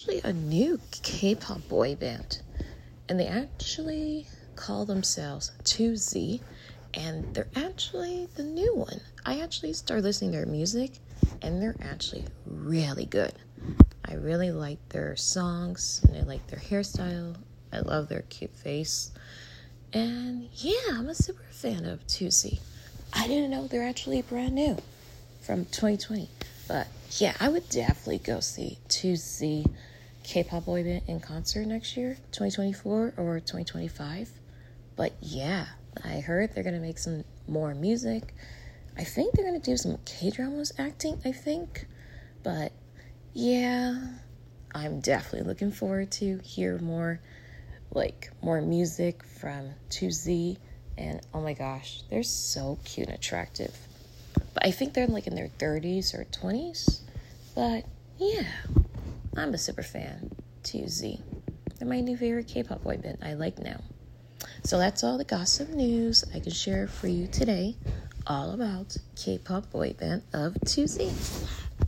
actually a new K-pop boy band, and they actually call themselves 2Z, and they're actually the new one. I actually started listening to their music, and they're actually really good. I really like their songs, and I like their hairstyle. I love their cute face, and yeah, I'm a super fan of 2Z. I didn't know they're actually brand new from 2020, but yeah, I would definitely go see 2Z K-pop boy band in concert next year, 2024 or 2025. But yeah, I heard they're gonna make some more music. I think they're gonna do some K-dramas acting. I think, but yeah, I'm definitely looking forward to hear more, like more music from 2Z. And oh my gosh, they're so cute and attractive. But I think they're like in their 30s or 20s. But yeah. I'm a super fan. 2Z. They're my new favorite K-pop boy band. I like now. So that's all the gossip news I can share for you today, all about K-pop boy band of 2Z.